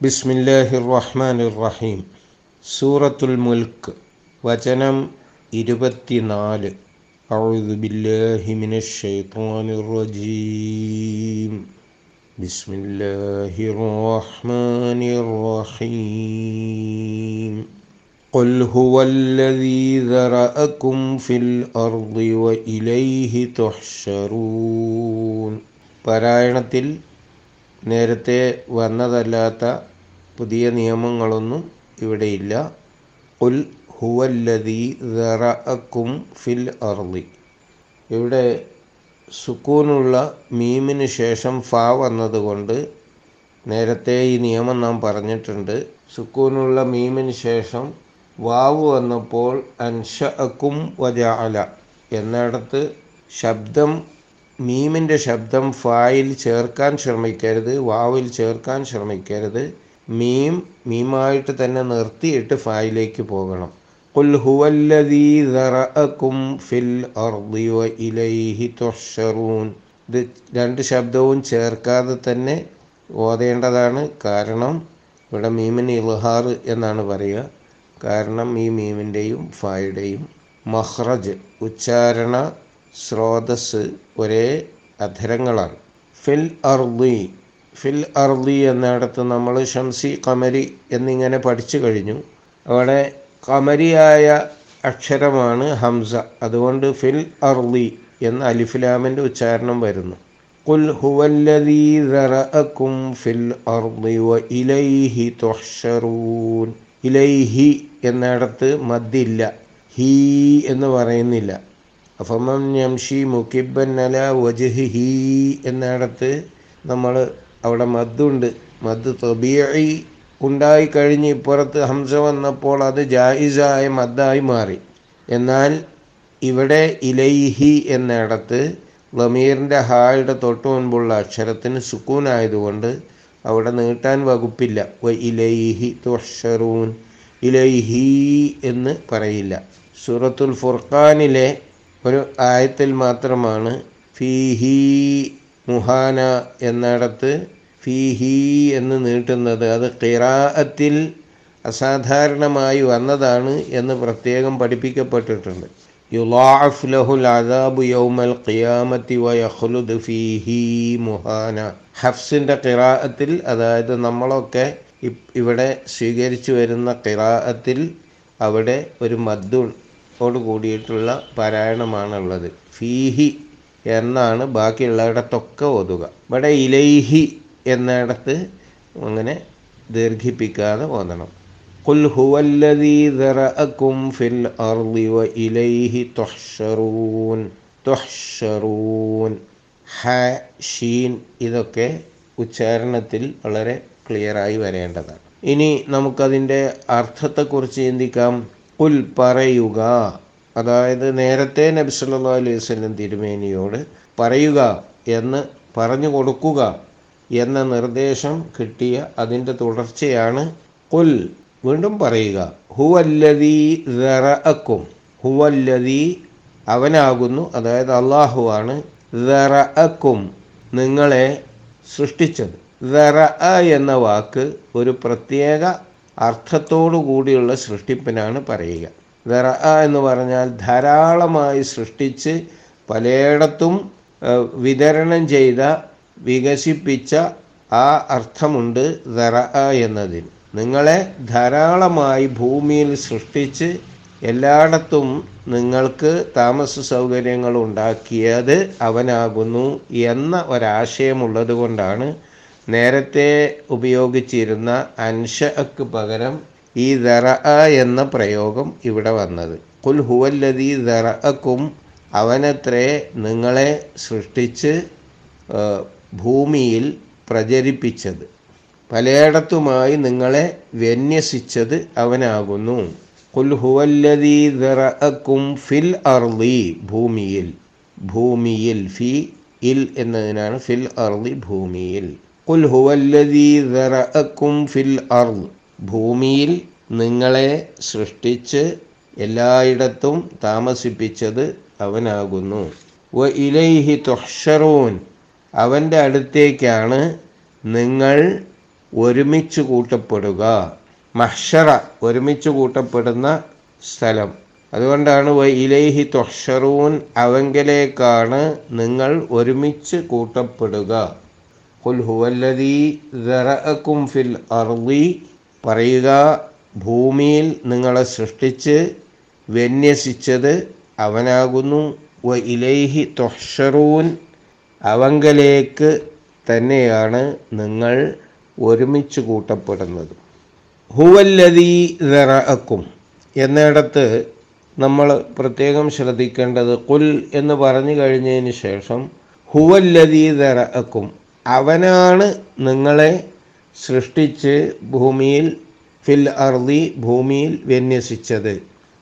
ബിസ്മില്ലാഹിർ റഹ്മാനിർ റഹീം സൂറത്തുൽ മുൽക്ക് വചനം ഇരുപത്തിനാല് أعوذ بالله من الشيطان الرجيم بسم الله الرحمن الرحيم قل هو الذي ذرأكم في الأرض وإليه تحشرون പാരായണത്തിൽ നേരത്തെ വന്നതല്ലാത്ത പുതിയ നിയമങ്ങളൊന്നും ഇവിടെയില്ല. ഉൽ ഹുവല്ലതി ദറഅക്കും ഫിൽ അർളി ഇവിടെ സുക്കൂനുള്ള മീമിന് ശേഷം ഫ വന്നതുകൊണ്ട് നേരത്തെ ഈ നിയമം നാം പറഞ്ഞിട്ടുണ്ട്. സുക്കൂനുള്ള മീമിന് ശേഷം വാവ് വന്നപ്പോൾ അൻഷ അക്കും വജാല എന്നിടത്ത് ശബ്ദം മീമിൻ്റെ ശബ്ദം ഫായിൽ ചേർക്കാൻ ശ്രമിക്കരുത് വാവിൽ ചേർക്കാൻ ശ്രമിക്കരുത് മീം മീമായിട്ട് തന്നെ നിർത്തിയിട്ട് ഫായിലേക്ക് പോകണം قل هو الذي ذرأكم في الأرض وإليه تحشرون ഇത് രണ്ട് ശബ്ദവും ചേർക്കാതെ തന്നെ ഓതേണ്ടതാണ് കാരണം ഇവിടെ മീമിന് ഇൽഹാർ എന്നാണ് പറയുക കാരണം ഈ മീമിൻ്റെയും ഫായുടെയും മഹ്റജ് ഉച്ചാരണ സ്രോതസ് ഒരേ അധരങ്ങളാണ്. ഫിൽ അർദി ഫിൽ അർദി എന്നിടത്ത് നമ്മൾ ഷംസി കമരി എന്നിങ്ങനെ പഠിച്ചു കഴിഞ്ഞു. അവിടെ കമരിയായ അക്ഷരമാണ് ഹംസ. അതുകൊണ്ട് ഫിൽ അർദി എന്ന അലിഫിലാമിന്റെ ഉച്ചാരണം വരുന്നു. വ ഇലൈഹി തുഹ്ശറൂൻ. ഇലൈഹി എന്നിടത്ത് മദ്ദില്ല. ഹീ എന്ന് പറയുന്നില്ല. അഫമം ഞംഷി മുക്കിബൻ അല വജുഹി എന്നിടത്ത് നമ്മൾ അവിടെ മദ്ദുണ്ട്. മദ് തൊബിയായി ഉണ്ടായി കഴിഞ്ഞ് ഇപ്പുറത്ത് ഹംസ വന്നപ്പോൾ അത് ജായിസായ മദ്ദായി മാറി. എന്നാൽ ഇവിടെ ഇലൈഹി എന്നിടത്ത് ലമീറിന്റെ ഹായുടെ തൊട്ടു മുൻപുള്ള അക്ഷരത്തിന് സുക്കൂനായതുകൊണ്ട് അവിടെ നീട്ടാൻ വകുപ്പില്ല. വ ഇലൈഹി തുഷറൂൻ ഇലൈഹി എന്ന് പറയില്ല. സൂറത്തുൽ ഫുർഖാനിലെ ഒരു ആയത്തിൽ മാത്രമാണ് ഫീഹി മുഹാന എന്നിടത്ത് ഫീഹി എന്ന് നീട്ടുന്നത്. അത് ഖിറാഅത്തിൽ അസാധാരണമായി വന്നതാണ് എന്ന് പ്രത്യേകം പഠിപ്പിക്കപ്പെട്ടിട്ടുണ്ട്. യുലാഫ് ലഹുൽ അദാബു യൗമൽ ഖിയാമത്തി വയഹ്ലുദ് ഫീഹി മുഹാന. ഹഫ്സിന്റെ ഖിറാഅത്തിൽ അതായത് നമ്മളൊക്കെ ഇവിടെ സ്വീകരിച്ചു വരുന്ന ഖിറാഅത്തിൽ അവിടെ ഒരു മദ്ദോട് കൂടിയിട്ടുള്ള പാരായണമാണുള്ളത് ഫീഹി എന്നാണ് ബാക്കിയുള്ളിടത്തൊക്കെ ഓതുക ഇവിടെ ഇലൈഹി എന്നിടത്ത് അങ്ങനെ ദീർഘിപ്പിക്കാതെ ഓതണം قل هو الذي ذرأكم في الأرض وإليه تحشرون تحشرون ഹ ഷീൻ ഇതൊക്കെ ഉച്ചാരണത്തിൽ വളരെ ക്ലിയറായി വരേണ്ടതാണ് ഇനി നമുക്കതിൻ്റെ അർത്ഥത്തെക്കുറിച്ച് ചിന്തിക്കാം കുൽ പറയുക. അതായത് നേരത്തെ നബി സല്ലല്ലാഹു അലൈഹി തിരുമേനിയോട് പറയുക എന്ന് പറഞ്ഞു കൊടുക്കുക എന്ന നിർദ്ദേശം കിട്ടിയ അതിന്റെ തുടർച്ചയാണ് കുൽ വീണ്ടും പറയുക. ഹുവല്ലതി ദറഅക്കും ഹുവല്ലതി അവനാകുന്നു. അതായത് അള്ളാഹുവാണ് ദറഅക്കും നിങ്ങളെ സൃഷ്ടിച്ചത്. ദറ എന്ന വാക്ക് ഒരു പ്രത്യേക അർത്ഥത്തോടു കൂടിയുള്ള സൃഷ്ടിപ്പിനാണ് പറയുക. ദറ എന്ന് പറഞ്ഞാൽ ധാരാളമായി സൃഷ്ടിച്ച് പലയിടത്തും വിതരണം ചെയ്ത വികസിപ്പിച്ച ആ അർത്ഥമുണ്ട് ദറ എന്നതിന്. നിങ്ങളെ ധാരാളമായി ഭൂമിയിൽ സൃഷ്ടിച്ച് എല്ലായിടത്തും നിങ്ങൾക്ക് താമസ സൗകര്യങ്ങൾ ഉണ്ടാക്കിയത് അവനാകുന്നു എന്ന ഒരാശയമുള്ളത് കൊണ്ടാണ് നേരത്തെ ഉപയോഗിച്ചിരുന്ന അൻഷക്ക് പകരം ഈ ദറ എന്ന പ്രയോഗം ഇവിടെ വന്നത്. കുൽ ഹുവല്ലതി ദറഅക്കും അവനത്രേ നിങ്ങളെ സൃഷ്ടിച്ച് ഭൂമിയിൽ പ്രചരിപ്പിച്ചത്. പലയിടത്തുമായി നിങ്ങളെ വിന്യസിച്ചത് അവനാകുന്നു. കുൽ ഹുവല്ലതി ദറഅക്കും ഫിൽ അർലി ഭൂമിയിൽ. ഭൂമിയിൽ ഫി ഇൽ എന്നതിനാണ് ഫിൽ അർലി ഭൂമിയിൽ. കുൽ ഹുവല്ലതി ദറഅക്കും ഫിൽ അർൾ ഭൂമിയിൽ നിങ്ങളെ സൃഷ്ടിച്ച് എല്ലായിടത്തും താമസിപ്പിച്ചത് അവനാകുന്നു. വ ഇലൈഹി തുഹ്ഷറൂൻ. അവന്റെ അടുത്തേക്കാണ് നിങ്ങൾ ഒരുമിച്ച് കൂട്ടപ്പെടുക. മഹ്ഷറ ഒരുമിച്ച് കൂട്ടപ്പെടുന്ന സ്ഥലം. അതുകൊണ്ടാണ് വ ഇലൈഹി തൊഷറൂൻ അവങ്കലേക്കാണ് നിങ്ങൾ ഒരുമിച്ച് കൂട്ടപ്പെടുക. ഖുൽ ഹുവല്ലദീ ദറഅക്കും ഫിൽ അർദി പറയുക ഭൂമിയിൽ നിങ്ങളെ സൃഷ്ടിച്ച് വിന്യസിച്ചത് അവനാകുന്നു. വ ഇലൈഹി തൊഷറൂൻ അവങ്കലേക്ക് തന്നെയാണ് നിങ്ങൾ ഒരുമിച്ച് കൂട്ടപ്പെടുന്നത്. ഹുവല്ലതി ദറഅക്കും എന്നിടത്ത് നമ്മൾ പ്രത്യേകം ശ്രദ്ധിക്കേണ്ടത് കുൽ എന്ന് പറഞ്ഞു കഴിഞ്ഞതിന് ശേഷം ഹുവല്ലതി ദറഅക്കും അവനാണ് നിങ്ങളെ സൃഷ്ടിച്ച് ഭൂമിയിൽ ഫിൽ അർദി ഭൂമിയിൽ വിന്യസിച്ചത്.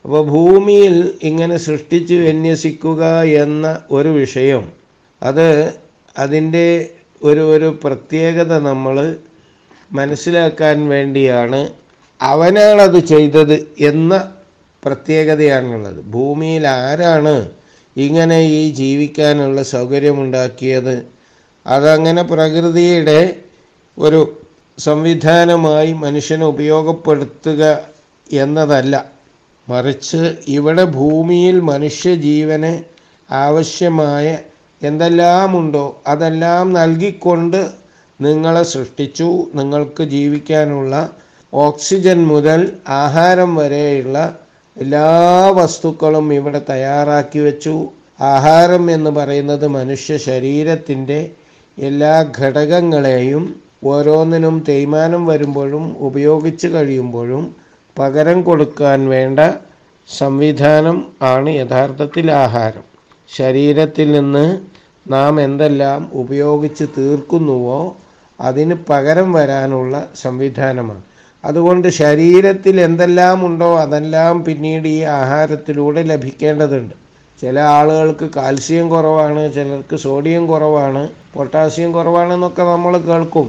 അപ്പോൾ ഭൂമിയിൽ ഇങ്ങനെ സൃഷ്ടിച്ച് വിന്യസിക്കുക എന്ന ഒരു വിഷയം അത് അതിന്റെ ഒരു ഒരു പ്രത്യേകത നമ്മൾ മനസ്സിലാക്കാൻ വേണ്ടിയാണ് അവനാണത് ചെയ്തത് എന്ന പ്രത്യേകതയാണുള്ളത്. ഭൂമിയിൽ ആരാണ് ഇങ്ങനെ ഈ ജീവിക്കാനുള്ള സൗകര്യമുണ്ടാക്കിയത്? അതങ്ങനെ പ്രകൃതിയുടെ ഒരു സംവിധാനമായി മനുഷ്യനെ ഉപയോഗപ്പെടുത്തുക എന്നതല്ല. മറിച്ച് ഇവിടെ ഭൂമിയിൽ മനുഷ്യജീവന് ആവശ്യമായ എന്തെല്ലാമുണ്ടോ അതെല്ലാം നൽകിക്കൊണ്ട് നിങ്ങളെ സൃഷ്ടിച്ചു. നിങ്ങൾക്ക് ജീവിക്കാനുള്ള ഓക്സിജൻ മുതൽ ആഹാരം വരെയുള്ള എല്ലാ വസ്തുക്കളും ഇവിടെ തയ്യാറാക്കി വെച്ചു. ആഹാരം എന്ന് പറയുന്നത് മനുഷ്യ ശരീരത്തിന്റെ എല്ലാ ഘടകങ്ങളെയും ഓരോന്നിനും തേയ്മാനം വരുമ്പോഴും ഉപയോഗിച്ച് കഴിയുമ്പോഴും പകരം കൊടുക്കാൻ വേണ്ട സംവിധാനം ആണ് യഥാർത്ഥത്തിൽ ആഹാരം. ശരീരത്തിൽ നിന്ന് നാം എന്തെല്ലാം ഉപയോഗിച്ച് തീർക്കുന്നുവോ അതിന് പകരം വരാനുള്ള സംവിധാനമാണ്. അതുകൊണ്ട് ശരീരത്തിൽ എന്തെല്ലാം ഉണ്ടോ അതെല്ലാം പിന്നീട് ഈ ആഹാരത്തിലൂടെ ലഭിക്കേണ്ടതുണ്ട്. ചില ആളുകൾക്ക് കാൽസ്യം കുറവാണ് ചിലർക്ക് സോഡിയം കുറവാണ് പൊട്ടാസ്യം കുറവാണെന്നൊക്കെ നമ്മൾ കേൾക്കും.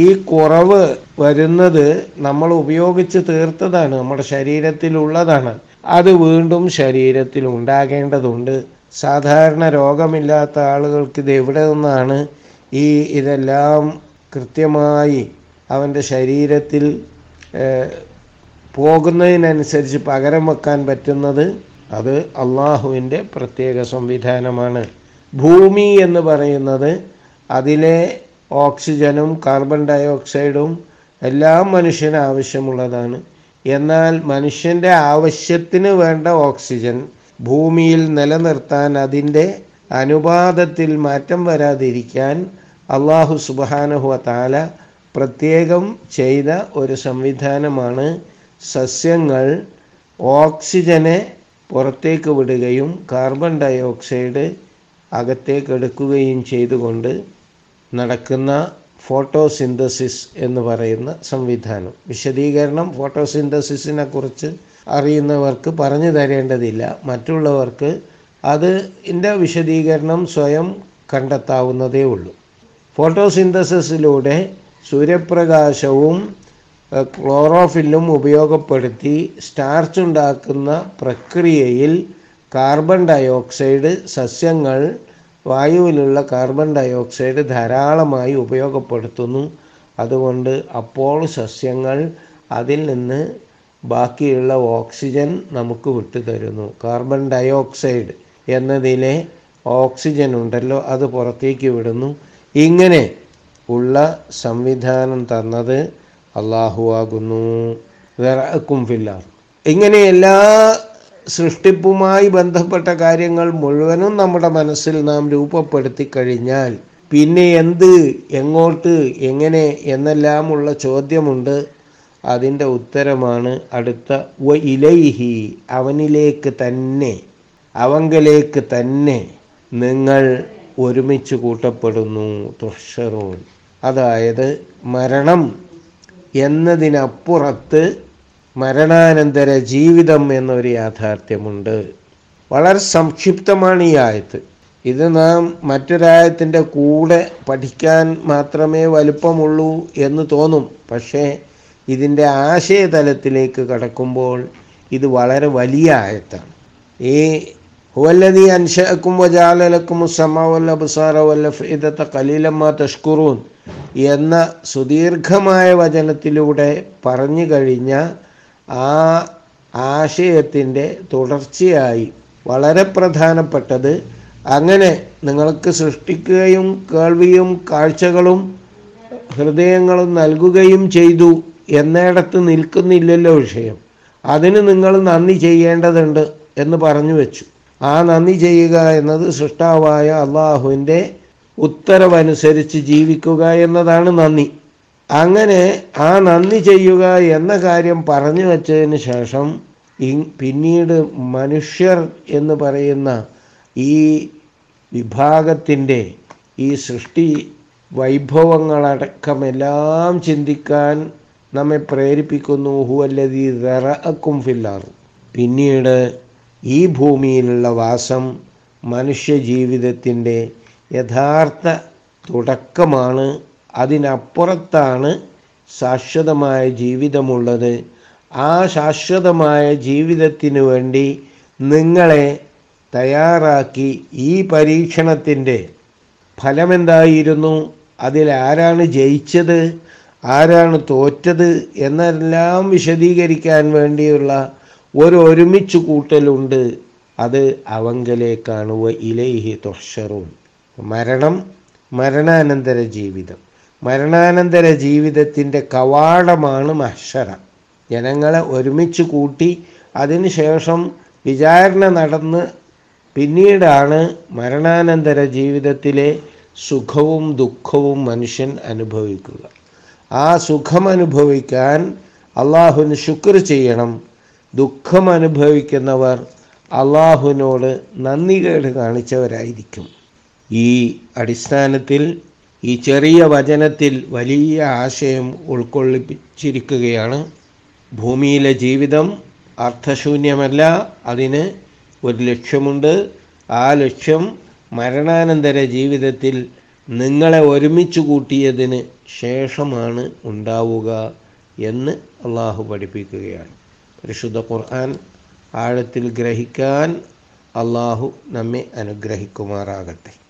ഈ കുറവ് വരുന്നത് നമ്മൾ ഉപയോഗിച്ച് തീർത്തതാണ് നമ്മുടെ ശരീരത്തിലുള്ളതാണ്. അത് വീണ്ടും ശരീരത്തിൽ ഉണ്ടാകേണ്ടതുണ്ട്. സാധാരണ രോഗമില്ലാത്ത ആളുകൾക്ക് ഇത് എവിടെ നിന്നാണ് ഈ ഇതെല്ലാം കൃത്യമായി അവന്റെ ശരീരത്തിൽ പോകുന്നതിനനുസരിച്ച് പകരം വെക്കാൻ പറ്റുന്നത്? അത് അള്ളാഹുവിന്റെ പ്രത്യേക സംവിധാനമാണ്. ഭൂമി എന്ന് പറയുന്നത് അതിലെ ഓക്സിജനും കാർബൺ ഡൈ ഓക്സൈഡും എല്ലാം മനുഷ്യന് ആവശ്യമുള്ളതാണ്. എന്നാൽ മനുഷ്യന്റെ ആവശ്യത്തിന് വേണ്ട ഓക്സിജൻ ഭൂമിയിൽ നിലനിർത്താൻ അതിന്റെ അനുപാതത്തിൽ മാറ്റം വരാതിരിക്കാൻ അള്ളാഹു സുബാനഹു താല പ്രത്യേകം ചെയ്ത ഒരു സംവിധാനമാണ് സസ്യങ്ങൾ ഓക്സിജനെ പുറത്തേക്ക് വിടുകയും കാർബൺ ഡയോക്സൈഡ് അകത്തേക്ക് എടുക്കുകയും ചെയ്തുകൊണ്ട് നടക്കുന്ന ഫോട്ടോസിന്തസിസ് എന്ന് പറയുന്ന സംവിധാനം. വിശദീകരണം ഫോട്ടോസിന്തസിസിനെ കുറിച്ച് അറിയുന്നവർക്ക് പറഞ്ഞു തരേണ്ടതില്ല. മറ്റുള്ളവർക്ക് അത് ഇതിന്റെ വിശദീകരണം സ്വയം കണ്ടെത്താവുന്നതേ ഉള്ളൂ. ഫോട്ടോസിന്തസിസിലൂടെ സൂര്യപ്രകാശവും ക്ലോറോഫില്ലും ഉപയോഗപ്പെടുത്തി സ്റ്റാർച്ച് ഉണ്ടാക്കുന്ന പ്രക്രിയയിൽ കാർബൺ ഡയോക്സൈഡ് സസ്യങ്ങൾ വായുവിലുള്ള കാർബൺ ഡയോക്സൈഡ് ധാരാളമായി ഉപയോഗപ്പെടുത്തുന്നു. അതുകൊണ്ട് അപ്പോൾ സസ്യങ്ങൾ അതിൽ നിന്ന് ബാക്കിയുള്ള ഓക്സിജൻ നമുക്ക് വിട്ടുതരുന്നു. കാർബൺ ഡയോക്സൈഡ് എന്നതിലെ ഓക്സിജൻ ഉണ്ടല്ലോ അത് പുറത്തേക്ക് വിടുന്നു. ഇങ്ങനെ ഉള്ള സംവിധാനം തന്നത് അള്ളാഹു ആകുന്നു വെറക്കും ഫില്ലാർ. ഇങ്ങനെ എല്ലാ സൃഷ്ടിപ്പുമായി ബന്ധപ്പെട്ട കാര്യങ്ങൾ മുഴുവനും നമ്മുടെ മനസ്സിൽ നാം രൂപപ്പെടുത്തി കഴിഞ്ഞാൽ പിന്നെ എന്ത് എങ്ങോട്ട് എങ്ങനെ എന്നെല്ലാമുള്ള ചോദ്യമുണ്ട്. അതിന്റെ ഉത്തരമാണ് അടുത്ത വ ഇലൈഹി അവനിലേക്ക് തന്നെ അവങ്കലേക്ക് തന്നെ നിങ്ങൾ ഒരുമിച്ച് കൂട്ടപ്പെടുന്നു. തുഷറൂൺ അതായത് മരണം. എന്നതിനപ്പുറത്ത് മരണാനന്തര ജീവിതം എന്നൊരു യാഥാർത്ഥ്യമുണ്ട്. വളരെ സംക്ഷിപ്തമാണ് ഈ ആയത്ത്. ഇത് നാം മറ്റൊരായത്തിന്റെ കൂടെ പഠിക്കാൻ മാത്രമേ വലുപ്പമുള്ളൂ എന്ന് തോന്നും. പക്ഷേ ഇതിന്റെ ആശയതലത്തിലേക്ക് കടക്കുമ്പോൾ ഇത് വളരെ വലിയ ആയത്താണ്. ഈ ഹുവല്ലതി അൻഷക്കും വജാലക്കും സമാവല്ല ബുസാറ വല്ല ഫീദത്ത കലീലമ്മ തഷ്കുറൂൻ എന്ന സുദീർഘമായ വചനത്തിലൂടെ പറഞ്ഞു കഴിഞ്ഞ ആ ആശയത്തിന്റെ തുടർച്ചയായി വളരെ പ്രധാനപ്പെട്ടത് അങ്ങനെ നിങ്ങൾക്ക് സൃഷ്ടിക്കുകയും കേൾവിയും കാഴ്ചകളും ഹൃദയങ്ങളും നൽകുകയും ചെയ്തു എന്നിടത്ത് നിൽക്കുന്നില്ലല്ലോ വിഷയം. അതിന് നിങ്ങൾ നന്ദി ചെയ്യേണ്ടതുണ്ട് എന്ന് പറഞ്ഞു വെച്ചു. ആ നന്ദി ചെയ്യുക എന്നത് സൃഷ്ടാവായ അള്ളാഹുവിന്റെ ഉത്തരവനുസരിച്ച് ജീവിക്കുക എന്നതാണ് നന്ദി. അങ്ങനെ ആ നന്ദി ചെയ്യുക എന്ന കാര്യം പറഞ്ഞു വച്ചതിന് ശേഷം പിന്നീട് മനുഷ്യർ എന്ന് പറയുന്ന ഈ വിഭാഗത്തിന്റെ ഈ സൃഷ്ടി വൈഭവങ്ങളടക്കമെല്ലാം ചിന്തിക്കാൻ നമ്മെ പ്രേരിപ്പിക്കുന്നു. ഹുവല്ലതി ദറഅക്കും ഫില്ലാർ പിന്നീട് ഈ ഭൂമിയിലുള്ള വാസം മനുഷ്യ ജീവിതത്തിന്റെ യഥാർത്ഥ തുടക്കമാണ് അതിനപ്പുറത്താണ് ശാശ്വതമായ ജീവിതമുള്ളത്. ആ ശാശ്വതമായ ജീവിതത്തിനു വേണ്ടി നിങ്ങളെ തയ്യാറാക്കി ഈ പരീക്ഷണത്തിന്റെ ഫലമെന്തായിരുന്നു? അതിൽ ആരാണ് ജയിച്ചത്? ആരാണ് തോറ്റത്? എന്നെല്ലാം വിശദീകരിക്കാൻ വേണ്ടിയുള്ള ഒരു ഒരുമിച്ച് കൂട്ടലുണ്ട്. അത് അവങ്കലേക്കാണ്. ഇലൈഹി തൊഷറും മരണം മരണാനന്തര ജീവിതം. മരണാനന്തര ജീവിതത്തിന്റെ കവാടമാണ് മഹ്ഷറ ജനങ്ങളെ ഒരുമിച്ച് കൂട്ടി അതിനുശേഷം വിചാരണ നടന്ന് പിന്നീടാണ് മരണാനന്തര ജീവിതത്തിലെ സുഖവും ദുഃഖവും മനുഷ്യൻ അനുഭവിക്കുക. ആ സുഖം അനുഭവിക്കാൻ അള്ളാഹുവിന് ശുക്ർ ചെയ്യണം. ദുഃഖം അനുഭവിക്കുന്നവർ അള്ളാഹുവിനോട് നന്ദികേട് കാണിച്ചവരായിരിക്കും. ഈ അടിസ്ഥാനത്തിൽ ഈ ചെറിയ വചനത്തിൽ വലിയ ആശയം ഉൾക്കൊള്ളിപ്പിച്ചിരിക്കുകയാണ്. ഭൂമിയിലെ ജീവിതം അർത്ഥശൂന്യമല്ല അതിന് ഒരു ലക്ഷ്യമുണ്ട്. ആ ലക്ഷ്യം മരണാനന്തര ജീവിതത്തിൽ നിങ്ങളെ ഒരുമിച്ച് കൂട്ടിയതിന് ശേഷമാണ് ഉണ്ടാവുക എന്ന് അള്ളാഹു പഠിപ്പിക്കുകയാണ്. പരിശുദ്ധ ഖുർആൻ ആഴത്തിൽ ഗ്രഹിക്കാൻ അള്ളാഹു നമ്മെ അനുഗ്രഹിക്കുമാറാകട്ടെ.